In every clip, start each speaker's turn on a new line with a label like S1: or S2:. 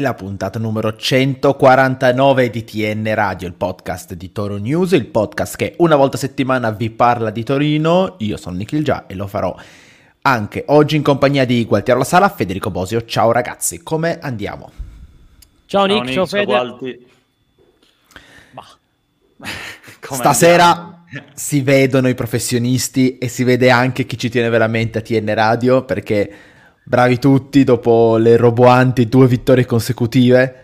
S1: la puntata numero 149 di TN Radio, il podcast di Toro News, il podcast che una volta a settimana vi parla di Torino. Io sono Nikhil Già e lo farò anche oggi in compagnia di Gualtiero La Sala, Federico Bosio. Ciao ragazzi, come andiamo?
S2: Ciao Nick, ciao, ciao Fede.
S1: Stasera andiamo? si vedono i professionisti e si vede anche chi ci tiene veramente a TN Radio perché bravi tutti dopo le roboanti due vittorie consecutive,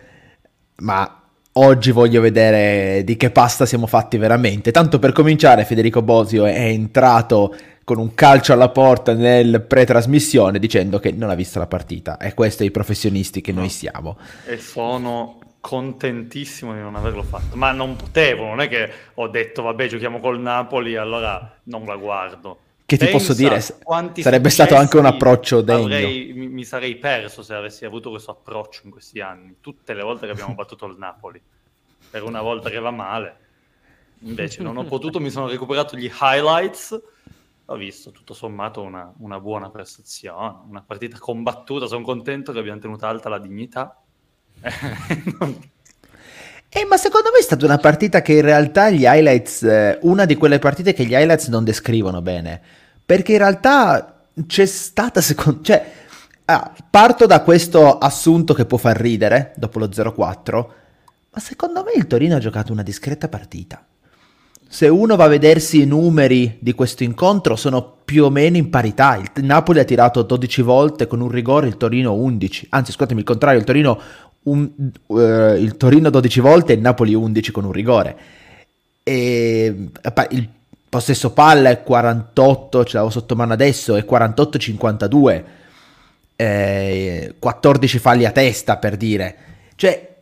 S1: ma oggi voglio vedere di che pasta siamo fatti veramente. Tanto per cominciare, Federico Bosio è entrato con un calcio alla porta nel pre-trasmissione dicendo che non ha visto la partita e questo è i professionisti che no. noi siamo.
S3: E sono contentissimo di non averlo fatto, ma non potevo, non è che ho detto vabbè giochiamo col Napoli allora non la guardo.
S1: Che ti posso dire? Sarebbe stato anche un approccio degno.
S3: Avrei, mi, mi, sarei perso se avessi avuto questo approccio in questi anni. Tutte le volte che abbiamo battuto il Napoli. Per una volta che va male. Invece non ho potuto, mi sono recuperato gli highlights. Ho visto tutto sommato una, una buona prestazione, una partita combattuta. Sono contento che abbiamo tenuto alta la dignità.
S1: Eh, ma secondo me è stata una partita che in realtà gli highlights, eh, una di quelle partite che gli highlights non descrivono bene, perché in realtà c'è stata, secondo, cioè, ah, parto da questo assunto che può far ridere dopo lo 0-4, ma secondo me il Torino ha giocato una discreta partita. Se uno va a vedersi i numeri di questo incontro sono più o meno in parità. Il Napoli ha tirato 12 volte con un rigore, il Torino 11. Anzi, scusatemi, il contrario, il Torino un, uh, il Torino 12 volte e il Napoli 11 con un rigore. E, il possesso palla è 48, ce l'avevo sotto mano adesso, è 48-52. Eh, 14 falli a testa per dire. Cioè,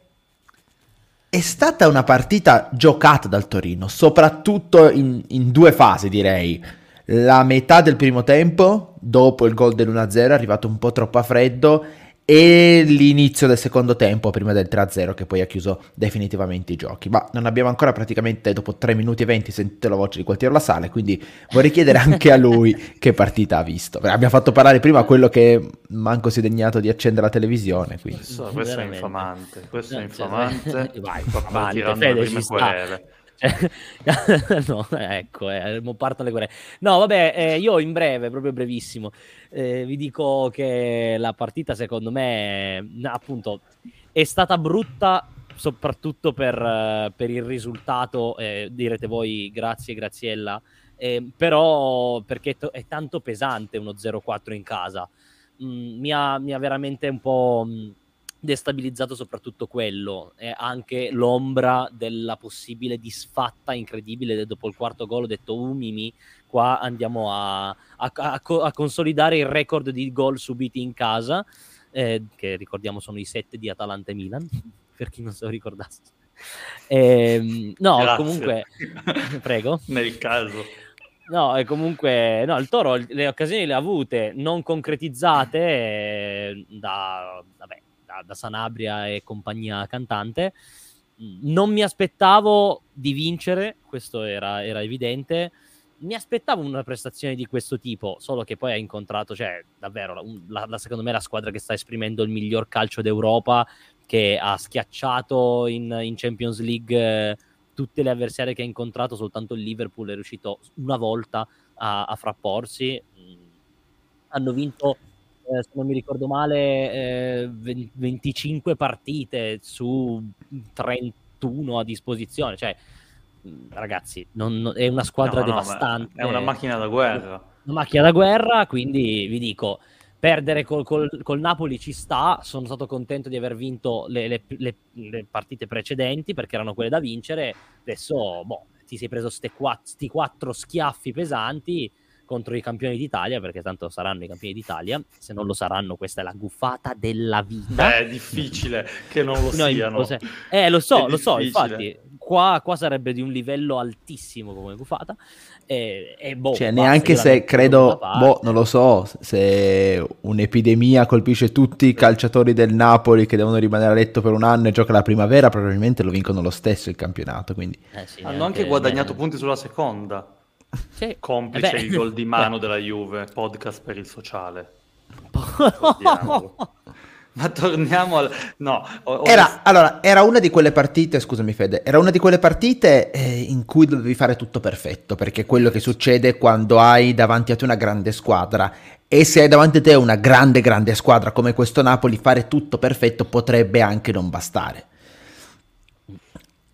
S1: è stata una partita giocata dal Torino, soprattutto in, in due fasi direi. La metà del primo tempo, dopo il gol dell'1-0, è arrivato un po' troppo a freddo e l'inizio del secondo tempo prima del 3-0 che poi ha chiuso definitivamente i giochi. Ma non abbiamo ancora praticamente dopo 3 minuti e 20 sentito la voce di Gualtiero La Sale, quindi vorrei chiedere anche a lui che partita ha visto. Abbiamo fatto parlare prima quello che manco si è degnato di accendere la televisione. Quindi.
S3: Questo, questo è infamante, questo è infamante.
S2: Vai, avanti, Fede, ci sta. no, ecco, eh, partono le guerre. No, vabbè, eh, io in breve, proprio brevissimo, eh, vi dico che la partita secondo me, appunto, è stata brutta soprattutto per, uh, per il risultato, eh, direte voi grazie Graziella, eh, però perché è, t- è, tanto pesante uno 0-4 in casa. Mm, mi, ha, mi, ha, veramente un po'... Mh, destabilizzato soprattutto quello, e anche l'ombra della possibile disfatta incredibile dopo il quarto gol. Ho detto, uh, Mimi, qua andiamo a, a, a, a consolidare il record di gol subiti in casa, eh, che ricordiamo sono i sette di Atalanta e Milan, per chi non se lo ricordasse. Eh, no, Grazie. comunque, prego.
S3: Nel caso.
S2: No, e comunque, no, il Toro le occasioni le ha avute, non concretizzate eh, da, vabbè, da, Sanabria e compagnia cantante. Non mi aspettavo di vincere, questo era, era evidente. Mi aspettavo una prestazione di questo tipo, solo che poi ha incontrato, cioè, davvero, la, la, secondo me la squadra che sta esprimendo il miglior calcio d'Europa, che ha schiacciato in, in Champions League eh, tutte le avversarie che ha incontrato, soltanto il Liverpool è riuscito una volta a, a frapporsi. Mm. Hanno vinto eh, se non mi ricordo male, eh, 25 partite su 31 a disposizione. Cioè, ragazzi, non, non, è una squadra no, devastante.
S3: No, è una macchina da guerra.
S2: Una macchina da guerra, quindi vi dico, perdere col, col, col Napoli ci sta. Sono stato contento di aver vinto le, le, le, le partite precedenti perché erano quelle da vincere. Adesso, boh, ti sei preso questi quattro schiaffi pesanti contro i campioni d'Italia, perché tanto saranno i campioni d'Italia, se non lo saranno questa è la guffata della vita.
S3: Beh, è difficile che non lo no, siano. Lo
S2: eh, lo so, lo so, infatti, qua, qua, sarebbe di un livello altissimo come guffata. E, e boh,
S1: cioè, neanche se credo, boh, non lo so, se un'epidemia colpisce tutti i calciatori del Napoli che devono rimanere a letto per un anno e gioca la primavera, probabilmente lo vincono lo stesso il campionato. Quindi.
S3: Eh sì, Hanno anche guadagnato bene. punti sulla seconda. Sì. Complice Beh. il gol di mano della Juve, podcast per il sociale. Ma torniamo al... No,
S1: ho, era, allora, era una di quelle partite, scusami Fede, era una di quelle partite eh, in cui dovevi fare tutto perfetto, perché è quello che succede quando hai davanti a te una grande squadra e se hai davanti a te una grande, grande squadra come questo Napoli, fare tutto perfetto potrebbe anche non bastare.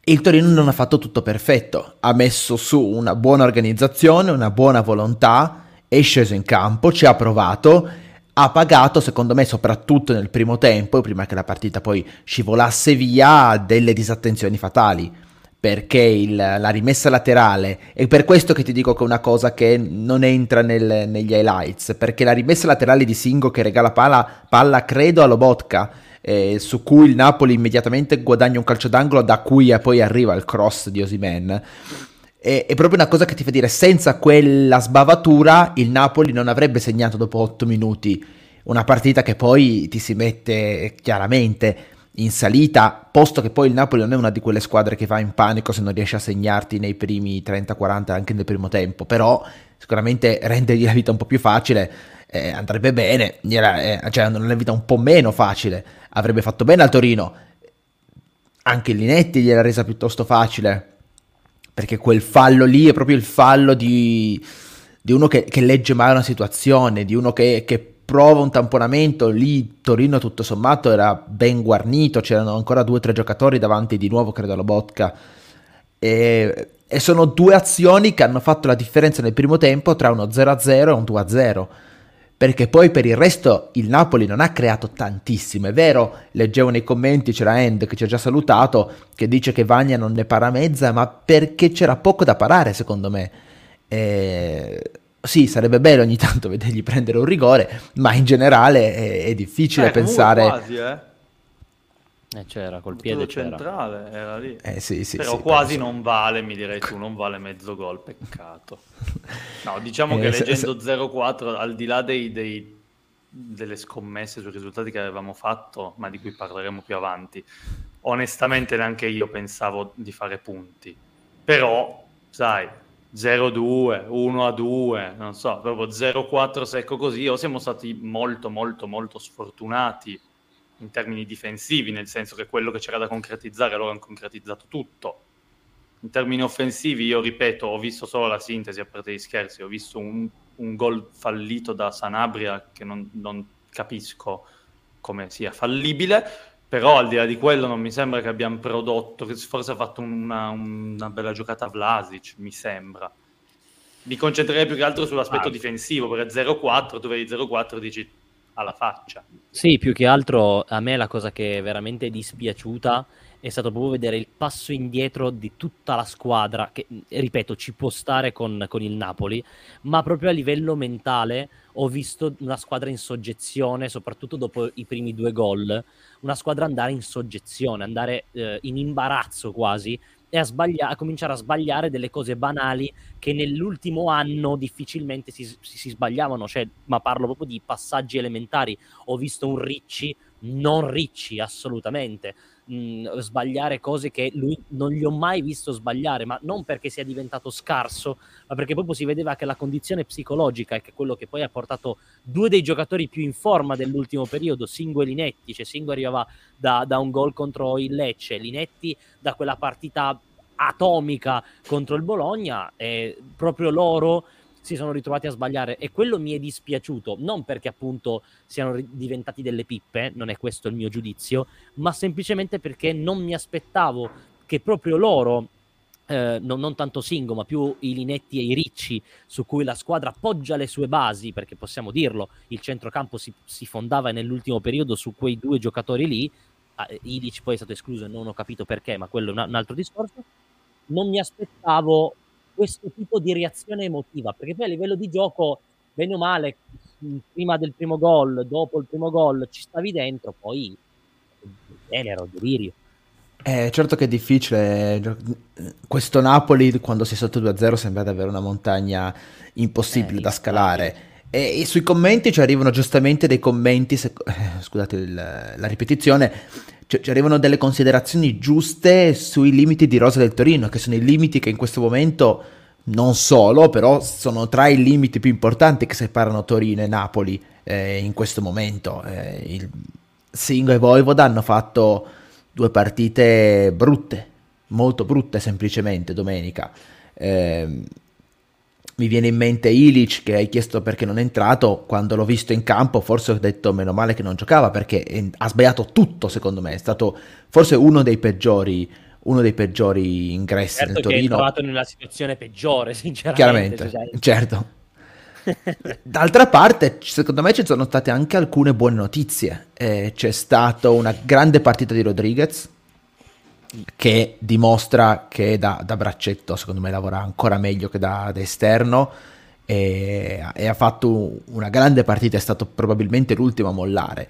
S1: Il Torino non ha fatto tutto perfetto, ha messo su una buona organizzazione, una buona volontà, è sceso in campo, ci ha provato ha pagato, secondo me, soprattutto nel primo tempo, prima che la partita poi scivolasse via, delle disattenzioni fatali. Perché il, la rimessa laterale, è per questo che ti dico che è una cosa che non entra nel, negli highlights, perché la rimessa laterale di Singo che regala palla, palla credo a Lobotka, eh, su cui il Napoli immediatamente guadagna un calcio d'angolo da cui poi arriva il cross di Osimen è, è, proprio una cosa che ti fa dire, senza quella sbavatura il Napoli non avrebbe segnato dopo 8 minuti una partita che poi ti si mette chiaramente in salita, posto che poi il Napoli non è una di quelle squadre che va in panico se non riesce a segnarti nei primi 30-40 anche nel primo tempo, però sicuramente rendergli la vita un po' più facile eh, andrebbe bene, eh, cioè la vita un po' meno facile, avrebbe fatto bene al Torino, anche Linetti gliela resa piuttosto facile, perché quel fallo lì è proprio il fallo di, di uno che, che, legge male una situazione, di uno che, che, prova un tamponamento, lì Torino tutto sommato era ben guarnito, c'erano ancora due o tre giocatori davanti di nuovo, credo alla Botka, e, e sono due azioni che hanno fatto la differenza nel primo tempo tra uno 0-0 e un 2-0 perché poi per il resto il Napoli non ha creato tantissimo. È vero, leggevo nei commenti, c'era End che ci ha già salutato, che dice che Vagna non ne para mezza, ma perché c'era poco da parare secondo me. E... Sì, sarebbe bello ogni tanto vedergli prendere un rigore, ma in generale è, è difficile eh, pensare...
S3: Quasi, eh.
S2: Eh, c'era, col piede c'era.
S3: centrale, era lì.
S1: Eh, sì, sì,
S3: Però
S1: sì,
S3: quasi penso. non vale, mi direi tu, non vale mezzo gol, peccato. No, diciamo eh, che leggendo se... 0-4, al di là dei, dei, delle scommesse sui risultati che avevamo fatto, ma di cui parleremo più avanti, onestamente neanche io pensavo di fare punti. Però, sai, 0-2, 1-2, non so, proprio 0-4 secco così, o siamo stati molto, molto, molto sfortunati in termini difensivi, nel senso che quello che c'era da concretizzare loro hanno concretizzato tutto. In termini offensivi, io ripeto, ho visto solo la sintesi, a parte gli scherzi, ho visto un, un gol fallito da Sanabria che non, non capisco come sia fallibile, però al di là di quello non mi sembra che abbiamo prodotto, forse ha fatto una, una bella giocata Vlasic, mi sembra. Mi concentrerei più che altro sull'aspetto ah. difensivo, perché 0-4, tu vedi 0-4 e dici alla faccia.
S2: Sì, più che altro a me la cosa che è veramente dispiaciuta è stato proprio vedere il passo indietro di tutta la squadra, che ripeto ci può stare con, con, il Napoli, ma proprio a livello mentale ho visto una squadra in soggezione, soprattutto dopo i primi due gol, una squadra andare in soggezione, andare eh, in imbarazzo quasi, e a, sbaglia- a, cominciare a sbagliare delle cose banali che nell'ultimo anno difficilmente si, si, sbagliavano, cioè, ma parlo proprio di passaggi elementari. Ho visto un Ricci, non Ricci assolutamente, mh, mm, sbagliare cose che lui non gli ho mai visto sbagliare, ma non perché sia diventato scarso, ma perché proprio si vedeva che la condizione psicologica è che quello che poi ha portato due dei giocatori più in forma dell'ultimo periodo, Singo e Linetti, cioè Singo arrivava da, da un gol contro il Lecce, Linetti da quella partita atomica contro il Bologna e proprio loro si sono ritrovati a sbagliare. E quello mi è dispiaciuto, non perché appunto siano diventati delle pippe, non è questo il mio giudizio, ma semplicemente perché non mi aspettavo che proprio loro, eh, non, non, tanto Singo, ma più i Linetti e i Ricci, su cui la squadra appoggia le sue basi, perché possiamo dirlo, il centrocampo si, si fondava nell'ultimo periodo su quei due giocatori lì, ah, Ilic poi è stato escluso e non ho capito perché, ma quello è un altro discorso, non mi aspettavo questo tipo di reazione emotiva, perché poi a livello di gioco, bene o male, prima del primo gol, dopo il primo gol, ci stavi dentro, poi genero, delirio.
S1: Eh, certo che è difficile. Questo Napoli, quando si è sotto 2-0, sembra davvero una montagna impossibile eh, da scalare. E, e, sui commenti ci arrivano giustamente dei commenti, se, eh, scusate il, la ripetizione, ci arrivano delle considerazioni giuste sui limiti di Rosa del Torino, che sono i limiti che in questo momento non solo, però sono tra i limiti più importanti che separano Torino e Napoli eh, in questo momento. Eh, il, Singo e Voivoda hanno fatto due partite brutte, molto brutte semplicemente domenica. Eh, mi viene in mente Ilic che hai chiesto perché non è entrato, quando l'ho visto in campo forse ho detto meno male che non giocava perché ha sbagliato tutto secondo me, è stato forse uno dei peggiori, uno dei peggiori ingressi
S2: certo
S1: nel Torino.
S2: Certo trovato in una situazione peggiore sinceramente.
S1: Chiaramente, cioè... certo. D'altra parte, secondo me ci sono state anche alcune buone notizie. Eh, c'è stata una grande partita di Rodriguez che dimostra che da, da, braccetto, secondo me, lavora ancora meglio che da, da esterno. E, e, ha fatto una grande partita, è stato probabilmente l'ultimo a mollare.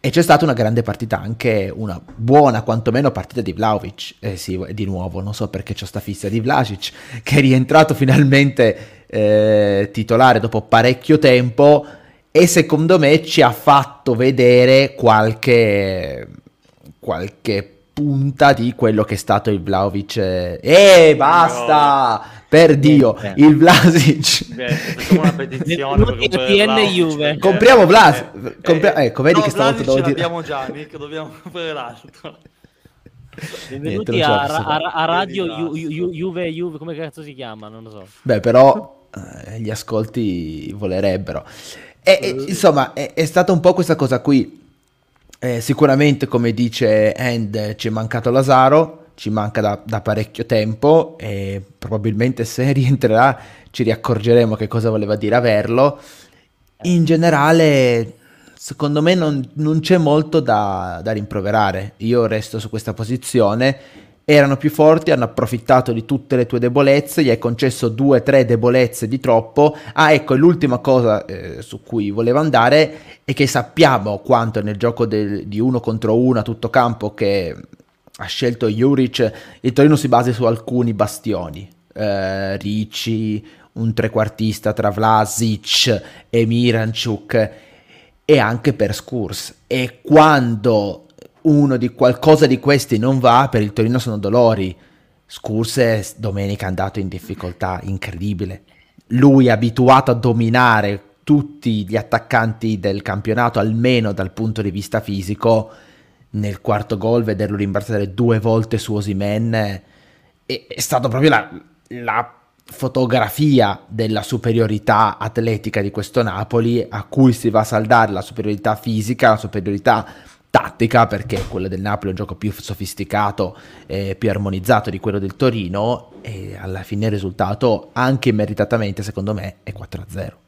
S1: E c'è stata una grande partita, anche una buona, quantomeno partita di Vlaovic. Eh sì, di nuovo, non so perché c'è sta fissa di Vlasic, che è rientrato finalmente eh, titolare dopo parecchio tempo e secondo me ci ha fatto vedere qualche, qualche punta di quello che è stato il Vlaovic. Eh, basta! No. Per Dio, Beh. il Vlasic.
S3: Beh, facciamo una petizione per
S2: Juve.
S1: Compriamo Vlasic. Eh, Compria- eh, ecco, vedi no, che stavolta
S3: devo dire. abbiamo già, Nick, dobbiamo comprare l'altro.
S2: Benvenuti Niente, a, a, a, Radio Juve, Juve, come cazzo si chiama? Non lo so.
S1: Beh, però eh, gli ascolti volerebbero. E, e, insomma, è, è, stata un po' questa cosa qui. Eh, sicuramente, come dice End, ci è mancato Lazaro, ci manca da, da, parecchio tempo e probabilmente se rientrerà ci riaccorgeremo che cosa voleva dire averlo. In generale, secondo me non, non c'è molto da, da rimproverare. Io resto su questa posizione erano più forti, hanno approfittato di tutte le tue debolezze, gli hai concesso due o tre debolezze di troppo. Ah, ecco, l'ultima cosa eh, su cui volevo andare è che sappiamo quanto nel gioco del, di uno contro uno a tutto campo che ha scelto Juric, il Torino si basa su alcuni bastioni. Eh, Ricci, un trequartista tra Vlasic e Miranchuk e anche per Skurs. E quando uno di qualcosa di questi non va, per il Torino sono dolori. Scurse domenica è andato in difficoltà incredibile. Lui abituato a dominare tutti gli attaccanti del campionato, almeno dal punto di vista fisico. Nel quarto gol, vederlo rimbalzare due volte su Osimen è, è stato proprio la, la fotografia della superiorità atletica di questo Napoli, a cui si va a saldare la superiorità fisica, la superiorità tattica perché quello del Napoli è un gioco più sofisticato e più armonizzato di quello del Torino e alla fine il risultato anche meritatamente secondo me è 4-0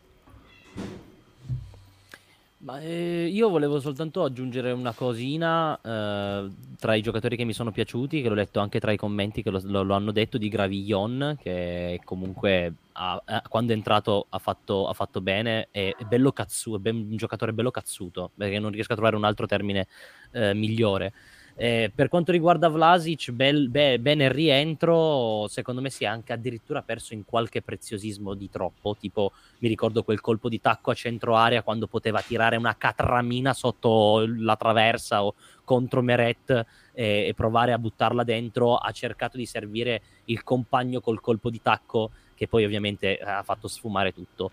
S2: ma, eh, io volevo soltanto aggiungere una cosina eh, tra i giocatori che mi sono piaciuti, che l'ho letto anche tra i commenti che lo, lo, lo hanno detto, di Gravillon, che comunque ha, eh, quando è entrato ha fatto, ha fatto bene, è, è cazzuto, è ben, un giocatore bello cazzuto, perché non riesco a trovare un altro termine eh, migliore. Eh, per quanto riguarda Vlasic, bel, be, bene il rientro, secondo me si è anche addirittura perso in qualche preziosismo di troppo, tipo mi ricordo quel colpo di tacco a centro area quando poteva tirare una catramina sotto la traversa o contro Meret e, e provare a buttarla dentro, ha cercato di servire il compagno col colpo di tacco che poi ovviamente ha fatto sfumare tutto.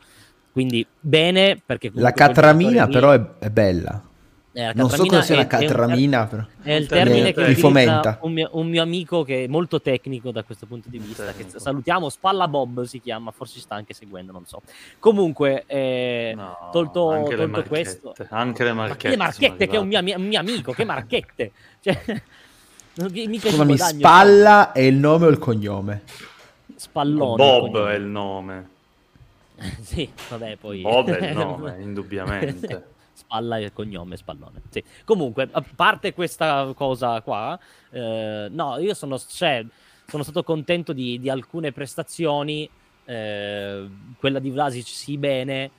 S2: Quindi bene perché...
S1: La catramina però è, è bella. Eh, non so cosa sia una catramina, però.
S2: È il termine che mi fomenta. Un mio, un mio, amico che è molto tecnico da questo punto di vista. Che salutiamo, Spalla Bob si chiama, forse sta anche seguendo, non so. Comunque, eh, no, tolto,
S3: anche
S2: tolto questo,
S3: anche le marchette.
S2: le marchette, che è un mio, un mio, amico, che marchette.
S1: Cioè, Scusami, Spalla è il nome o il cognome?
S2: Spallone.
S3: Bob è il nome.
S2: sì, vabbè, poi.
S3: Bob è il nome, indubbiamente.
S2: Spalla e il cognome Spallone. Sì. Comunque, a parte questa cosa qua, eh, no, io sono, cioè, sono stato contento di, di alcune prestazioni. Eh, quella di Vlasic sì bene,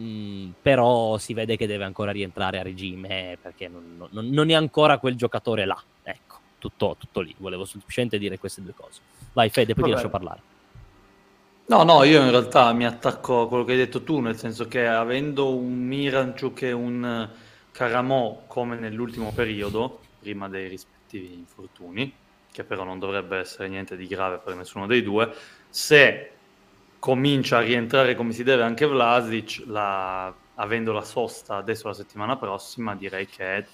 S2: mm, però si vede che deve ancora rientrare a regime perché non, non, non è ancora quel giocatore là. Ecco, tutto, tutto, lì. Volevo semplicemente dire queste due cose. Vai Fede, poi Vabbè. ti lascio parlare.
S3: No, no, io in realtà mi attacco a quello che hai detto tu, nel senso che avendo un Miranchuk e un Caramò come nell'ultimo periodo, prima dei rispettivi infortuni, che però non dovrebbe essere niente di grave per nessuno dei due, se comincia a rientrare come si deve anche Vlasic, la, avendo la sosta adesso la settimana prossima, direi che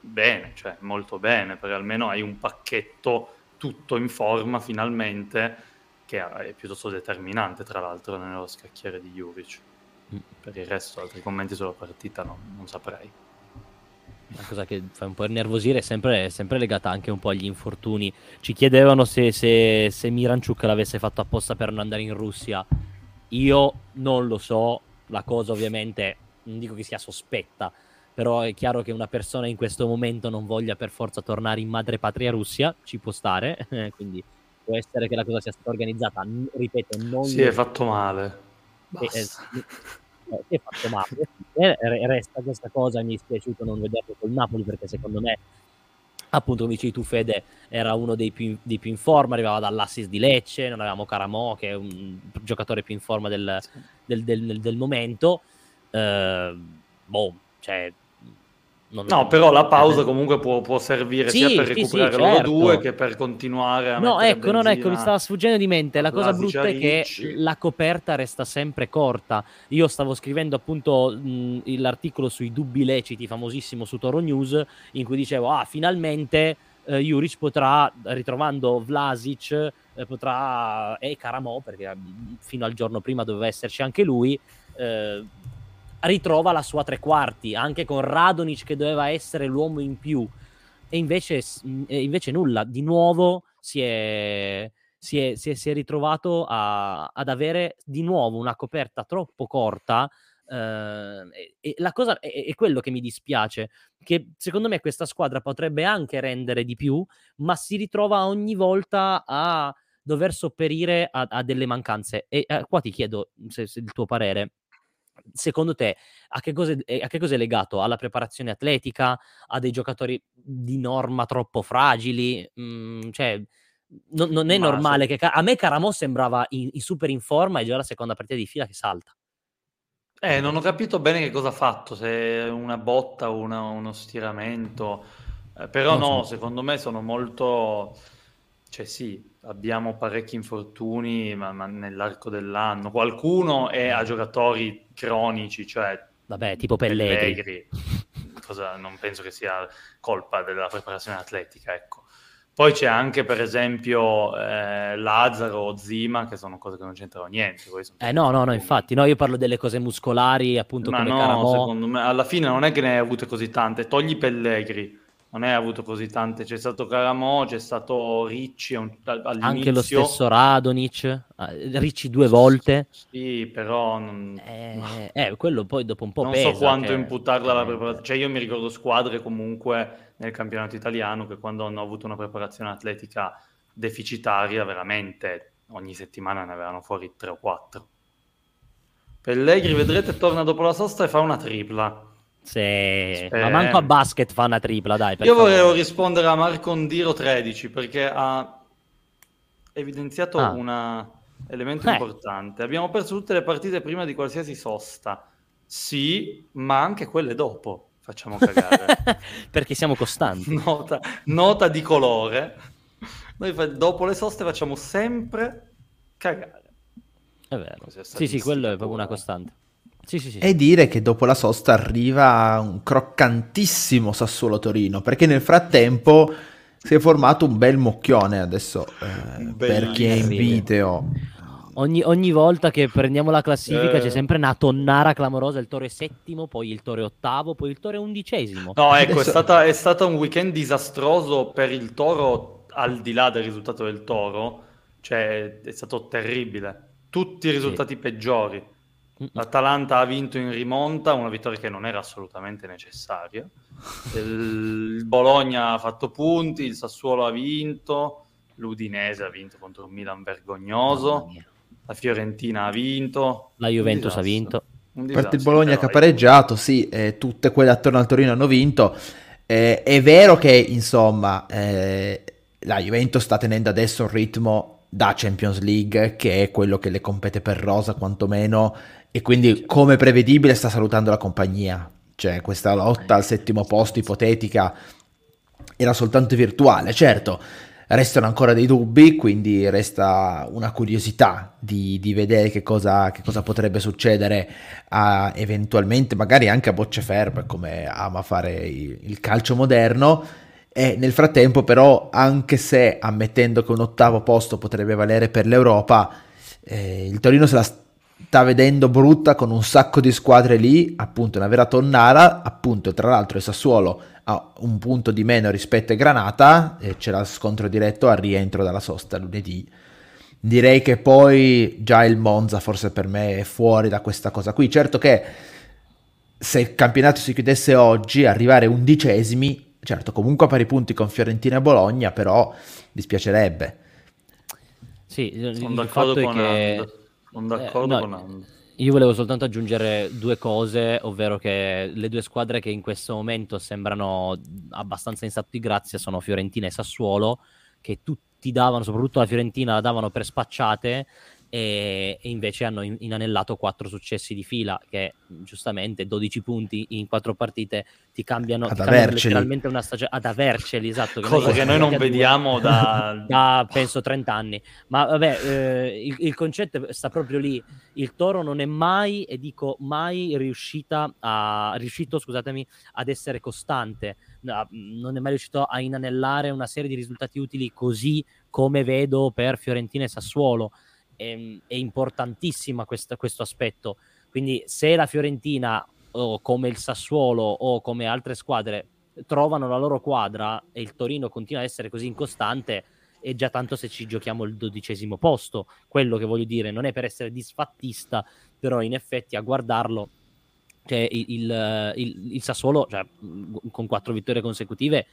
S3: bene, cioè molto bene, perché almeno hai un pacchetto tutto in forma finalmente, che è piuttosto determinante tra l'altro nello scacchiere di Juric. Mm. Per il resto, altri commenti sulla partita no, non saprei.
S2: Una cosa che fa un po' innervosire è sempre, sempre legata anche un po' agli infortuni. Ci chiedevano se, se, se Miranchuk l'avesse fatto apposta per non andare in Russia. Io non lo so, la cosa ovviamente non dico che sia sospetta, però è chiaro che una persona in questo momento non voglia per forza tornare in madrepatria Russia, ci può stare, quindi può essere che la cosa sia stata organizzata, ripeto, non...
S3: Si è fatto male. Eh, eh, si
S2: è fatto male. E resta questa cosa, mi è dispiaciuto non vederlo col Napoli perché secondo me appunto come dicevi tu Fede era uno dei più, dei più, in forma arrivava dall'assist di Lecce non avevamo Caramo che è un giocatore più in forma del, del, del, del momento. Eh, boh cioè
S3: no, però la pausa comunque può, può servire sì, sia per recuperare sì, sì, loro certo. due che per continuare a
S2: No, ecco, non ecco, mi stava sfuggendo di mente. La cosa brutta è che la coperta resta sempre corta. Io stavo scrivendo appunto mh, l'articolo sui dubbi leciti, famosissimo su Toro News, in cui dicevo, ah, finalmente eh, Juric potrà, ritrovando Vlasic, eh, potrà, e Caramo, perché fino al giorno prima doveva esserci anche lui, eh, ritrova la sua tre quarti, anche con Radonic che doveva essere l'uomo in più. E invece, invece nulla, di nuovo si è, si è, si è, si è ritrovato a, ad avere di nuovo una coperta troppo corta. Eh, e, la cosa è, è, quello che mi dispiace, che secondo me questa squadra potrebbe anche rendere di più, ma si ritrova ogni volta a dover sopperire a, a delle mancanze. E eh, qua ti chiedo se, se il tuo parere secondo te a che, cosa, a che cosa è legato? Alla preparazione atletica? A dei giocatori di norma troppo fragili? Mm, cioè, non, non è Ma normale se... che... A me Caramo sembrava in, in super in forma e già la seconda partita di fila che salta.
S3: Eh, non ho capito bene che cosa ha fatto, se una botta o una, uno stiramento, eh, però no, so. secondo me sono molto... Cioè sì, abbiamo parecchi infortuni ma, ma nell'arco dell'anno. Qualcuno è a giocatori cronici, cioè
S2: Vabbè, tipo Pellegrini. Pellegrini.
S3: Cosa, non penso che sia colpa della preparazione atletica, ecco. Poi c'è anche, per esempio, eh, Lazzaro o Zima, che sono cose che non c'entrano niente.
S2: Eh no, no, no, infatti, no, io parlo delle cose muscolari, appunto, Ma no, Caramò.
S3: secondo me, alla fine non è che ne hai avute così tante. Togli Pellegrini non è avuto così tante. C'è stato Caramo, c'è stato Ricci all'inizio.
S2: Anche lo stesso Radonic, eh, Ricci due volte.
S3: Sì, però...
S2: Non... Eh, eh, quello poi dopo un po'
S3: non so quanto che... imputarla alla preparazione. Cioè io mi ricordo squadre comunque nel campionato italiano che quando hanno avuto una preparazione atletica deficitaria, veramente ogni settimana ne avevano fuori tre o quattro. Pellegri, vedrete, torna dopo la sosta e fa una tripla.
S2: Sì, ma manco a basket fa una tripla, dai.
S3: Io favore. volevo rispondere a Marco Ondiro 13 perché ha evidenziato ah. un elemento eh. importante. Abbiamo perso tutte le partite prima di qualsiasi sosta. Sì, ma anche quelle dopo. Facciamo cagare.
S2: perché siamo costanti.
S3: Nota, nota di colore. Noi fa- dopo le soste facciamo sempre cagare.
S2: È vero. Sì, sì, quello è proprio una costante. Sì, sì, sì.
S1: E dire che dopo la sosta arriva un croccantissimo Sassuolo Torino, perché nel frattempo si è formato un bel mocchione adesso eh, per chi è in video.
S2: Ogni, ogni, volta che prendiamo la classifica eh. c'è sempre una tonnara clamorosa, il Toro è settimo, poi il Toro è ottavo, poi il Toro è undicesimo.
S3: No, ecco, Adesso... è, stata, è stato un weekend disastroso per il Toro, al di là del risultato del Toro, cioè è stato terribile. Tutti i risultati sì. peggiori. L'Atalanta ha vinto in rimonta, una vittoria che non era assolutamente necessaria. Il Bologna ha fatto punti, il Sassuolo ha vinto, l'Udinese ha vinto contro un Milan vergognoso, la Fiorentina ha vinto,
S2: la Juventus ha vinto.
S1: A parte il Bologna che ha pareggiato, sì, eh, tutte quelle attorno al Torino hanno vinto. Eh, è vero che, insomma, eh, la Juventus sta tenendo adesso un ritmo da Champions League, che è quello che le compete per Rosa, quantomeno e quindi, come prevedibile, sta salutando la compagnia. Cioè, questa lotta al settimo posto ipotetica era soltanto virtuale. Certo, restano ancora dei dubbi, quindi resta una curiosità di, di vedere che cosa, che cosa, potrebbe succedere a, eventualmente, magari anche a bocce ferme, come ama fare il, il calcio moderno. E nel frattempo, però, anche se ammettendo che un ottavo posto potrebbe valere per l'Europa, eh, il Torino se la sta vedendo brutta con un sacco di squadre lì, appunto una vera tonnara, appunto tra l'altro il Sassuolo ha un punto di meno rispetto a Granata e c'era scontro diretto al rientro dalla sosta lunedì. Direi che poi già il Monza forse per me è fuori da questa cosa qui. Certo che se il campionato si chiudesse oggi, arrivare undicesimi, certo comunque a pari punti con Fiorentina e Bologna, però dispiacerebbe.
S2: Sì, sono d'accordo con che...
S3: Sono d'accordo eh, no, con Ando.
S2: Io volevo soltanto aggiungere due cose, ovvero che le due squadre che in questo momento sembrano abbastanza in stato di grazia sono Fiorentina e Sassuolo, che tutti davano, soprattutto la Fiorentina, la davano per spacciate e, e invece hanno in, inanellato quattro successi di fila che giustamente 12 punti in quattro partite ti cambiano, ti cambiano letteralmente una stagione ad averceli esatto
S3: che cosa noi, che noi non vediamo da...
S2: da... penso 30 anni ma vabbè eh, il, il, concetto sta proprio lì. Il Toro non è mai e dico mai riuscita a riuscito scusatemi ad essere costante. Non è mai riuscito a inanellare una serie di risultati utili così come vedo per Fiorentina e Sassuolo è, è importantissima questa, questo aspetto. Quindi se la Fiorentina o come il Sassuolo o come altre squadre trovano la loro quadra e il Torino continua a essere così incostante, è già tanto se ci giochiamo il dodicesimo posto. Quello che voglio dire non è per essere disfattista, però in effetti a guardarlo cioè, il, il, il, il Sassuolo cioè, con quattro vittorie consecutive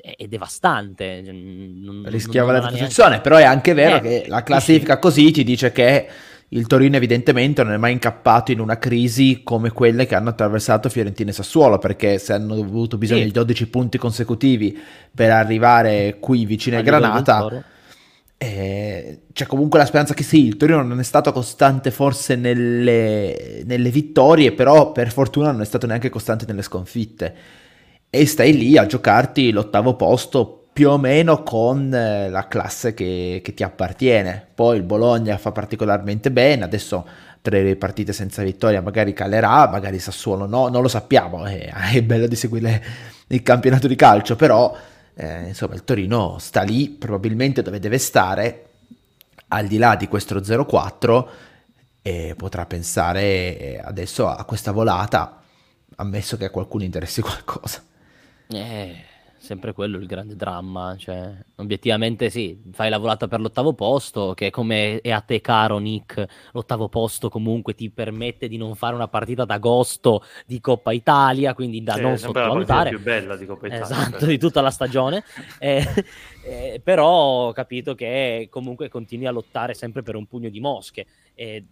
S2: è, devastante. Cioè,
S1: non, Rischiava non la retrocessione, però è anche vero eh, che la classifica sì. così ti dice che il Torino evidentemente non è mai incappato in una crisi come quelle che hanno attraversato Fiorentina e Sassuolo, perché se hanno avuto bisogno sì. di 12 punti consecutivi per arrivare qui vicino a Granata, eh, c'è comunque la speranza che sì, il Torino non è stato costante forse nelle, nelle vittorie, però per fortuna non è stato neanche costante nelle sconfitte e stai lì a giocarti l'ottavo posto più o meno con eh, la classe che, che, ti appartiene. Poi il Bologna fa particolarmente bene, adesso tre partite senza vittoria magari calerà, magari Sassuolo no, non lo sappiamo, è, è bello di seguire il campionato di calcio, però eh, insomma il Torino sta lì probabilmente dove deve stare, al di là di questo 0-4 e potrà pensare eh, adesso a questa volata, ammesso che a qualcuno interessi qualcosa.
S2: Eh, sempre quello il grande dramma. Cioè, obiettivamente sì, fai la volata per l'ottavo posto, che come è a te caro Nick, l'ottavo posto comunque ti permette di non fare una partita d'agosto di Coppa Italia, quindi da sì, non sottovalutare.
S3: la più bella di Coppa Italia.
S2: Esatto, di tutta la stagione. eh, eh, però ho capito che comunque continui a lottare sempre per un pugno di mosche. Eh,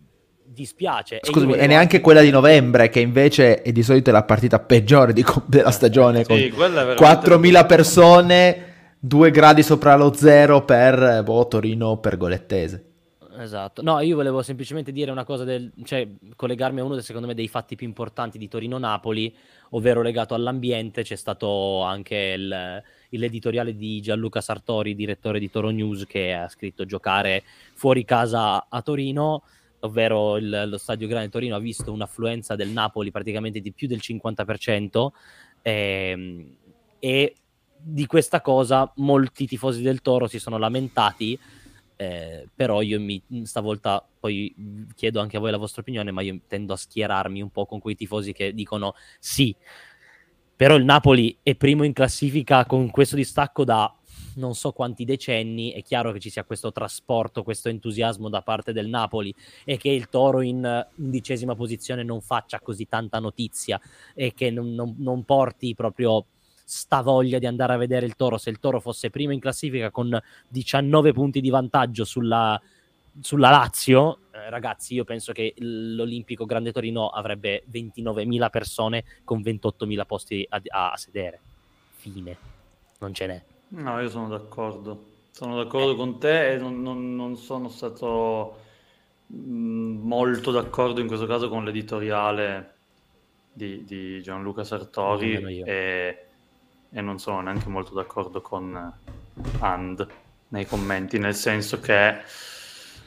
S2: dispiace.
S1: Scusami, e, neanche quella di novembre, che invece è di solito la partita peggiore di, della stagione. Sì, con 4.000 persone, 2 gradi sopra lo zero per boh, Torino pergolettese.
S2: Esatto, no, io volevo semplicemente dire una cosa, del, cioè collegarmi a uno dei, secondo me dei fatti più importanti di Torino-Napoli, ovvero legato all'ambiente. C'è stato anche il, l'editoriale di Gianluca Sartori, direttore di Toro News, che ha scritto giocare fuori casa a Torino ovvero il, lo Stadio Grande Torino ha visto un'affluenza del Napoli praticamente di più del 50% ehm, e di questa cosa molti tifosi del Toro si sono lamentati eh, però io mi, stavolta poi chiedo anche a voi la vostra opinione ma io tendo a schierarmi un po' con quei tifosi che dicono sì. Però il Napoli è primo in classifica con questo distacco da non so quanti decenni, è chiaro che ci sia questo trasporto, questo entusiasmo da parte del Napoli e che il Toro in undicesima posizione non faccia così tanta notizia e che non, non, non porti proprio sta voglia di andare a vedere il Toro. Se il Toro fosse primo in classifica con 19 punti di vantaggio sulla, sulla Lazio, eh, ragazzi, io penso che l'Olimpico Grande Torino avrebbe 29.000 persone con 28.000 posti a, a sedere. Fine, non ce n'è.
S3: No, io sono d'accordo. Sono d'accordo eh. con te e non, non, non sono stato molto d'accordo in questo caso con l'editoriale di, di Gianluca Sartori e, e, non sono neanche molto d'accordo con And nei commenti, nel senso che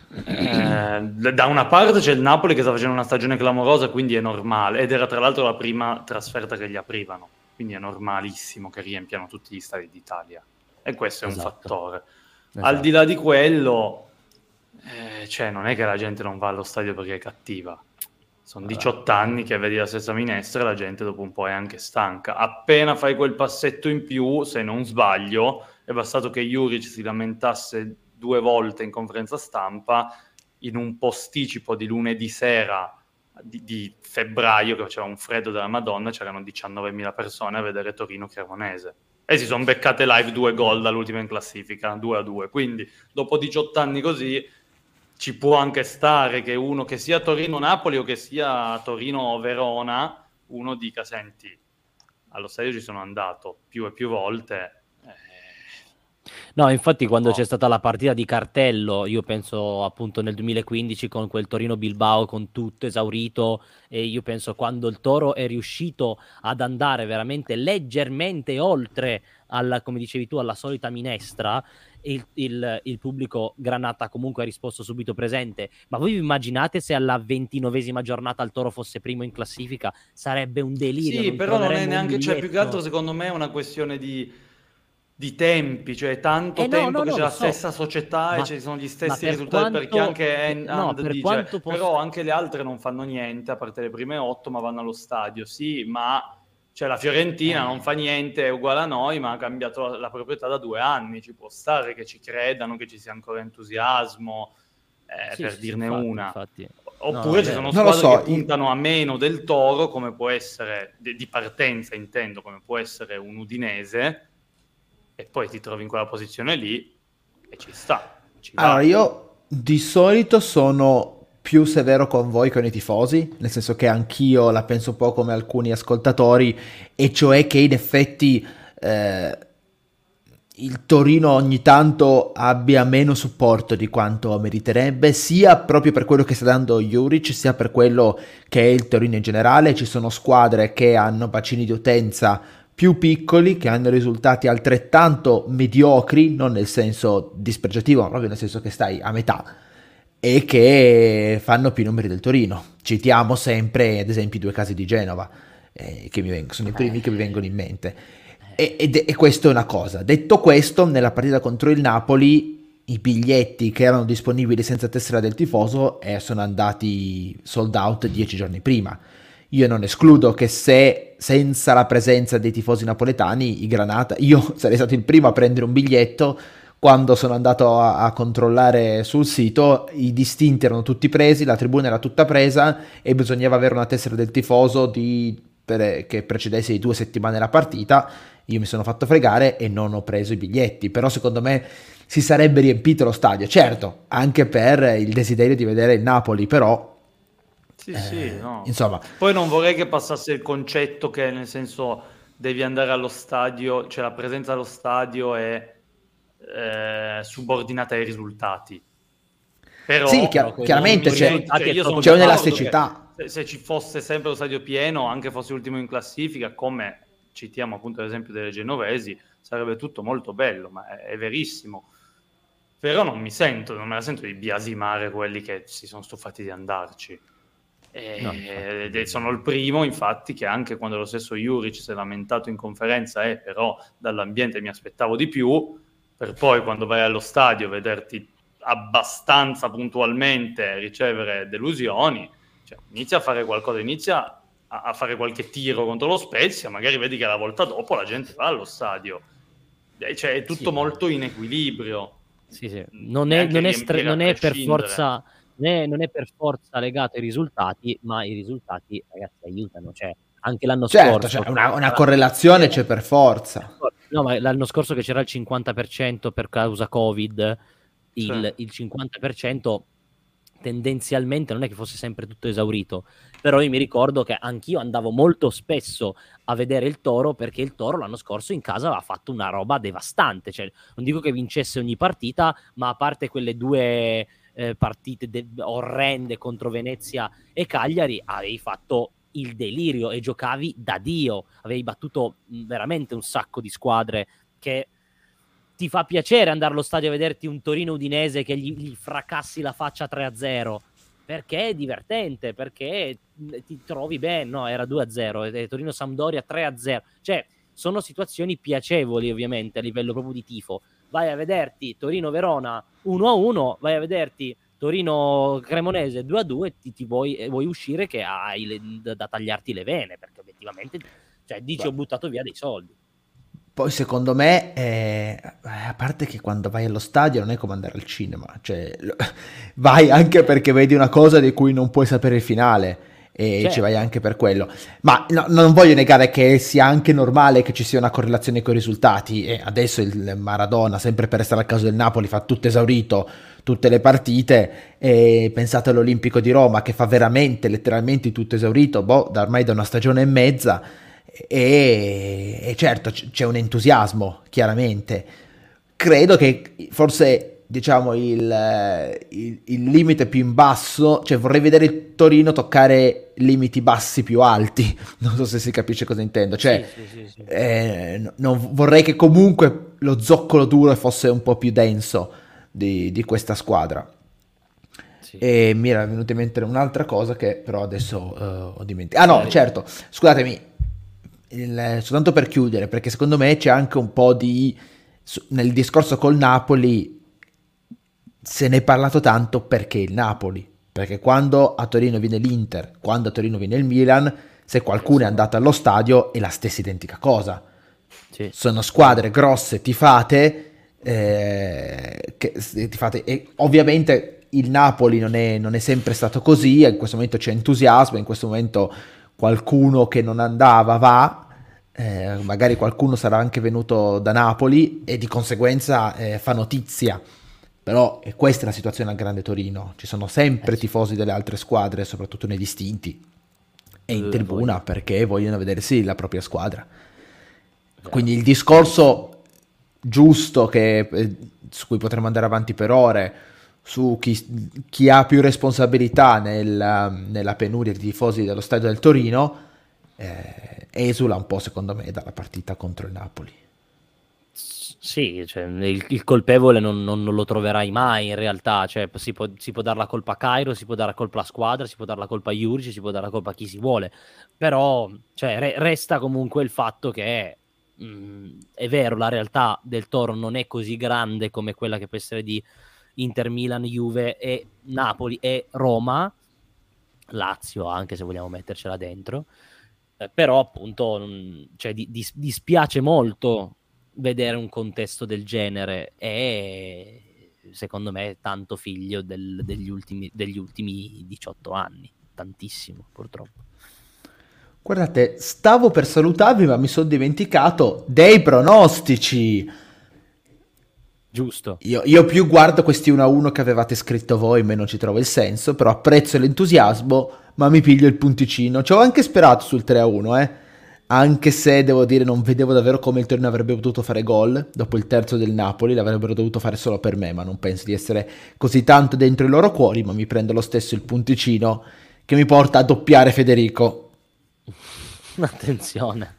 S3: eh, da una parte c'è il Napoli che sta facendo una stagione clamorosa, quindi è normale, ed era tra l'altro la prima trasferta che gli aprivano, quindi è normalissimo che riempiano tutti gli stadi d'Italia. E questo è esatto. un fattore. Esatto. Al di là di quello, eh, cioè, non è che la gente non va allo stadio perché è cattiva. Sono 18 anni che vedi la stessa minestra e la gente dopo un po' è anche stanca. Appena fai quel passetto in più, se non sbaglio, è bastato che Juric si lamentasse due volte in conferenza stampa in un posticipo di lunedì sera di, di febbraio, che faceva un freddo della Madonna, c'erano 19.000 persone a vedere Torino-Cremonese. E si sono beccate live due gol dall'ultima in classifica, 2 a 2. Quindi dopo 18 anni così ci può anche stare che uno che sia Torino-Napoli o che sia Torino-Verona, uno dica, senti, allo stadio ci sono andato più e più volte.
S2: No, infatti quando no. c'è stata la partita di cartello, io penso appunto nel 2015 con quel Torino-Bilbao con tutto esaurito e io penso quando il Toro è riuscito ad andare veramente leggermente oltre alla, come dicevi tu, alla solita minestra, il, il, il, pubblico Granata comunque ha risposto subito presente. Ma voi vi immaginate se alla ventinovesima giornata il Toro fosse primo in classifica? Sarebbe un delirio.
S3: Sì, non però non è neanche, cioè più che altro secondo me è una questione di, di tempi, cioè tanto eh tempo no, no, che no, c'è la so. stessa società ma, e ci sono gli stessi per risultati quanto, perché anche no, per dice, posso... però anche le altre non fanno niente a parte le prime otto ma vanno allo stadio, sì, ma cioè la Fiorentina eh. non fa niente, è uguale a noi, ma ha cambiato la, la, proprietà da due anni. Ci può stare che ci credano, che ci sia ancora entusiasmo, eh, sì, per sì, dirne infatti, una. Infatti. Oppure no, ci sono squadre so, che puntano a meno del Toro, come può essere, di partenza intendo, come può essere un Udinese, e poi ti trovi in quella posizione lì e ci sta. Ci
S1: allora, io di solito sono più severo con voi che con i tifosi, nel senso che anch'io la penso un po' come alcuni ascoltatori, e cioè che in effetti eh, il Torino ogni tanto abbia meno supporto di quanto meriterebbe, sia proprio per quello che sta dando Juric, sia per quello che è il Torino in generale. Ci sono squadre che hanno bacini di utenza più piccoli, che hanno risultati altrettanto mediocri, non nel senso dispregiativo, ma proprio nel senso che stai a metà e che fanno più numeri del Torino. Citiamo sempre, ad esempio, i due casi di Genova, eh, che mi vengono, sono i primi che mi vengono in mente. E, e, e questo è una cosa. Detto questo, nella partita contro il Napoli i biglietti che erano disponibili senza tessera del tifoso eh, sono andati sold out dieci giorni prima. Io non escludo che se senza la presenza dei tifosi napoletani, i Granata, io sarei stato il primo a prendere un biglietto quando sono andato a, a, controllare sul sito i distinti erano tutti presi, la tribuna era tutta presa e bisognava avere una tessera del tifoso di, per, che precedesse di due settimane la partita. Io mi sono fatto fregare e non ho preso i biglietti, però secondo me si sarebbe riempito lo stadio, certo, anche per il desiderio di vedere il Napoli, però...
S3: Sì, eh, sì, no. Insomma... Poi non vorrei che passasse il concetto che nel senso devi andare allo stadio, cioè la presenza allo stadio è eh, subordinate ai risultati.
S1: Però, sì, chiar- chiaramente c'è, cioè, c'è un'elasticità.
S3: Se, se, ci fosse sempre lo stadio pieno, anche fosse ultimo in classifica, come citiamo appunto l'esempio delle genovesi, sarebbe tutto molto bello, ma è, è verissimo. Però non mi sento, non me la sento di biasimare quelli che si sono stufati di andarci. No, sono il primo, infatti, che anche quando lo stesso Juric si è lamentato in conferenza, eh, però dall'ambiente mi aspettavo di più, per poi quando vai allo stadio vederti abbastanza puntualmente ricevere delusioni, cioè, inizia a fare qualcosa, inizia a, a, fare qualche tiro contro lo Spezia, magari vedi che la volta dopo la gente va allo stadio. Cioè, è tutto sì. molto in equilibrio.
S2: Sì, sì. Non, è, non, è stre- non è per forza... Non è, non è, per forza legato ai risultati, ma i risultati, ragazzi, aiutano. Cioè, anche l'anno
S1: certo,
S2: scorso.
S1: Cioè una, una correlazione c'è per forza.
S2: No, ma l'anno scorso che c'era il 50% per causa Covid, il, sì. il 50% tendenzialmente non è che fosse sempre tutto esaurito, però io mi ricordo che anch'io andavo molto spesso a vedere il Toro perché il Toro l'anno scorso in casa aveva fatto una roba devastante, cioè non dico che vincesse ogni partita, ma a parte quelle due eh, partite de- orrende contro Venezia e Cagliari, avevi fatto il delirio e giocavi da Dio, avevi battuto veramente un sacco di squadre che ti fa piacere andare allo stadio a vederti un Torino Udinese che gli, gli fracassi la faccia 3-0 perché è divertente, perché ti trovi bene, no, era 2-0, Torino Sampdoria 3-0, cioè sono situazioni piacevoli ovviamente a livello proprio di tifo. Vai a vederti Torino Verona 1-1, vai a vederti Torino Cremonese 2-2 e ti, ti vuoi, vuoi, uscire che hai le, da, da, tagliarti le vene, perché obiettivamente cioè, dici Beh. ho buttato via dei soldi.
S1: Poi secondo me, eh, a parte che quando vai allo stadio non è come andare al cinema, cioè vai anche perché vedi una cosa di cui non puoi sapere il finale e certo. ci vai anche per quello. Ma no, non voglio negare che sia anche normale che ci sia una correlazione con i risultati e adesso il Maradona, sempre per restare al caso del Napoli, fa tutto esaurito tutte le partite e pensate all'Olimpico di Roma che fa veramente letteralmente tutto esaurito, boh, da ormai da una stagione e mezza e, e certo c'è un entusiasmo, chiaramente. Credo che forse diciamo il, il, il, limite più in basso, cioè vorrei vedere il Torino toccare limiti bassi più alti, non so se si capisce cosa intendo, cioè sì, sì, sì, eh, non, vorrei che comunque lo zoccolo duro fosse un po' più denso di, di questa squadra. E mi era venuta in mente un'altra cosa che però adesso uh, ho dimenticato. Ah no, certo, scusatemi, il, soltanto per chiudere, perché secondo me c'è anche un po' di... nel discorso col Napoli se ne è parlato tanto perché il Napoli, perché quando a Torino viene l'Inter, quando a Torino viene il Milan, se qualcuno è andato allo stadio è la stessa identica cosa. Sì. Sono squadre grosse, tifate, eh, che, tifate e ovviamente il Napoli non è, non è sempre stato così, in questo momento c'è entusiasmo, in questo momento qualcuno che non andava va, eh, magari qualcuno sarà anche venuto da Napoli e di conseguenza eh, fa notizia. Però è questa la situazione al Grande Torino, ci sono sempre eh tifosi delle altre squadre, soprattutto nei distinti, e in tribuna perché vogliono vedere sì la propria squadra. Quindi il discorso giusto che, eh, su cui potremmo andare avanti per ore, su chi, chi ha più responsabilità nel, nella penuria di tifosi dello stadio del Torino, eh, esula un po' secondo me dalla partita contro il Napoli.
S2: Sì, cioè, il, il, colpevole non, non, non, lo troverai mai in realtà, cioè, si, può, si, può, dare la colpa a Cairo, si può dare la colpa alla squadra, si può dare la colpa a Juric, si può dare la colpa a chi si vuole, però cioè, re, resta comunque il fatto che mh, mm, è vero, la realtà del Toro non è così grande come quella che può essere di Inter, Milan, Juve e Napoli e Roma, Lazio anche se vogliamo mettercela dentro, eh, però appunto cioè, di, di, dispiace molto vedere un contesto del genere è secondo me tanto figlio del, degli, ultimi, degli ultimi 18 anni, tantissimo purtroppo.
S1: Guardate, stavo per salutarvi ma mi sono dimenticato dei pronostici.
S2: Giusto.
S1: Io, io, più guardo questi 1 a 1 che avevate scritto voi, meno ci trovo il senso, però apprezzo l'entusiasmo, ma mi piglio il punticino. Ci ho anche sperato sul 3 a 1, eh. Anche se devo dire non vedevo davvero come il Torino avrebbe potuto fare gol dopo il terzo del Napoli, l'avrebbero dovuto fare solo per me, ma non penso di essere così tanto dentro i loro cuori, ma mi prendo lo stesso il punticino che mi porta a doppiare Federico.
S2: Attenzione.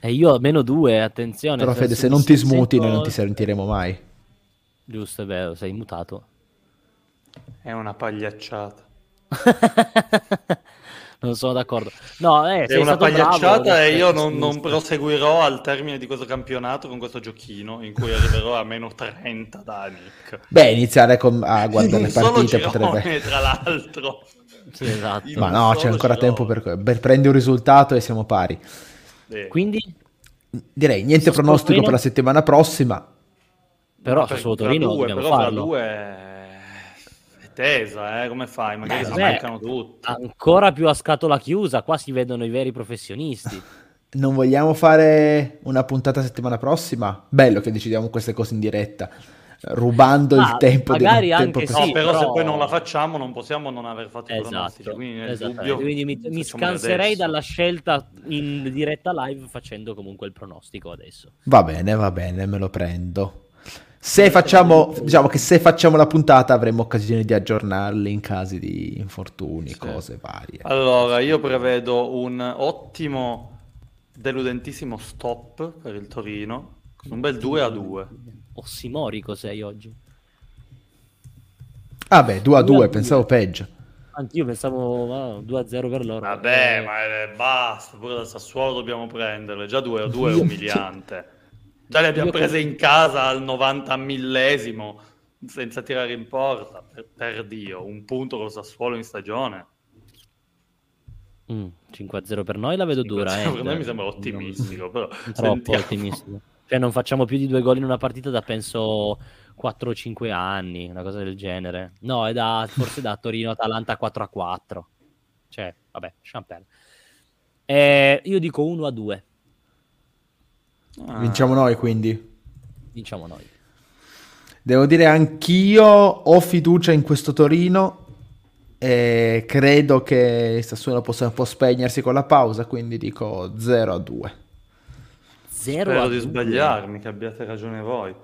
S2: E io meno due, attenzione.
S1: Però Fede, se non ti smuti noi non ti sentiremo mai.
S2: Giusto, è vero, sei mutato.
S3: È una pagliacciata.
S2: non sono d'accordo. No, eh,
S3: è una pagliacciata bravo, e io non, non, proseguirò al termine di questo campionato con questo giochino in cui arriverò a meno 30 da Nick.
S1: Beh, iniziare con, a guardare le partite potrebbe...
S3: tra l'altro.
S2: Sì, esatto.
S1: Ma no, c'è ancora tempo per, per prendere un risultato e siamo pari.
S2: Eh. Quindi?
S1: Direi niente pronostico per la settimana prossima.
S2: Però no, su Torino due, dobbiamo però farlo.
S3: Due è tesa, eh? come fai? Magari Beh, si mancano tutti.
S2: Ancora più a scatola chiusa, qua si vedono i veri professionisti.
S1: Non vogliamo fare una puntata settimana prossima? Bello che decidiamo queste cose in diretta rubando ah, il tempo
S2: magari del anche tempo
S3: sì, no, però, però, se poi non la facciamo non possiamo non aver fatto esatto, i pronostici quindi, esatto.
S2: quindi mi, mi scanserei dalla scelta in diretta live facendo comunque il pronostico adesso
S1: va bene va bene me lo prendo se facciamo, diciamo che se facciamo la puntata avremo occasione di aggiornarli in casi di infortuni, sì. cose varie.
S3: Allora, io prevedo un ottimo, deludentissimo stop per il Torino Un bel 2 a 2.
S2: Ossimorico sei oggi.
S1: Ah beh, 2 a 2,
S2: Due a
S1: pensavo peggio.
S2: Anch'io pensavo ah, 2-0 per loro.
S3: Vabbè,
S2: Eh,
S3: ma basta, pure dal Sassuolo dobbiamo prenderle. Già 2 a 2 è umiliante. Già le abbiamo prese in casa al 90 millesimo, senza tirare in porta. Per, per Dio, un punto col Sassuolo in stagione.
S2: mm, 5-0 per noi la vedo dura. Eh.
S3: Per noi mi sembra ottimistico, però
S2: Non- troppo
S3: sentiamo.
S2: ottimistico. Cioè non facciamo più di due gol in una partita da penso 4 o 5 anni, una cosa del genere. No, è da forse da Torino-Atalanta 4 a 4. Cioè, vabbè, perdere. Eh, io dico 1 a 2,
S3: Ah.
S1: Vinciamo noi quindi.
S2: vinciamo noi.
S1: Devo dire anch'io ho fiducia in questo Torino e credo che Sassuolo possa un po' spegnersi con la pausa, quindi dico 0 a 2.
S2: 0
S3: Spero
S2: a
S3: di
S2: 2.
S3: sbagliarmi, che abbiate ragione voi.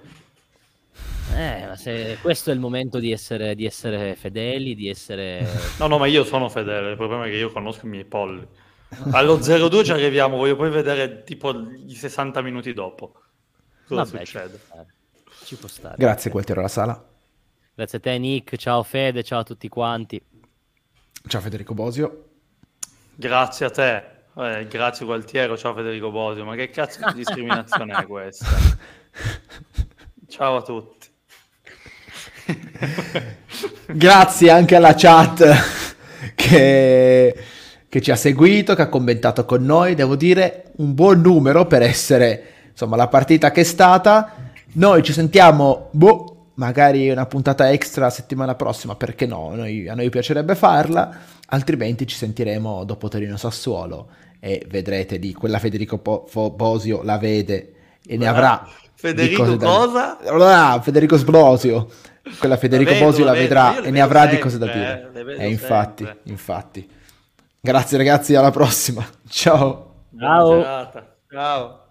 S2: Eh, ma se questo è il momento di essere, di essere fedeli, di essere...
S3: No, no, ma io sono fedele, il problema è che io conosco i miei polli. Allo 0-2 ci arriviamo, voglio poi vedere tipo i 60 minuti dopo. Cosa
S2: Vabbè,
S3: succede?
S2: Ci può stare. Ci può stare.
S1: Grazie Gualtiero La Sala.
S2: Grazie a te Nick, ciao Fede, ciao a tutti quanti.
S1: Ciao Federico Bosio.
S3: Grazie a te, Eh, grazie Gualtiero, ciao Federico Bosio, ma che cazzo di discriminazione è questa? Ciao a tutti.
S1: Grazie anche alla chat che, che ci ha seguito, che ha commentato con noi. Devo dire un buon numero per essere insomma la partita che è stata. Noi ci sentiamo, boh, magari una puntata extra settimana prossima, perché no? Noi- a noi piacerebbe farla, altrimenti ci sentiremo dopo Torino Sassuolo e vedrete di quella Federico Po- Fo- Bosio la vede e ne
S3: Ah,
S1: avrà. di
S3: Federico
S1: da-
S3: cosa?
S1: Ah, Federico Sbrosio. Quella Federico
S3: vedo,
S1: Bosio
S3: la vedo,
S1: vedrà e ne avrà di
S3: sempre,
S1: cose da
S3: eh,
S1: dire.
S3: vedo
S1: E infatti,
S3: sempre.
S1: infatti. Grazie ragazzi, alla prossima. Ciao.
S2: Ciao.
S3: Ciao.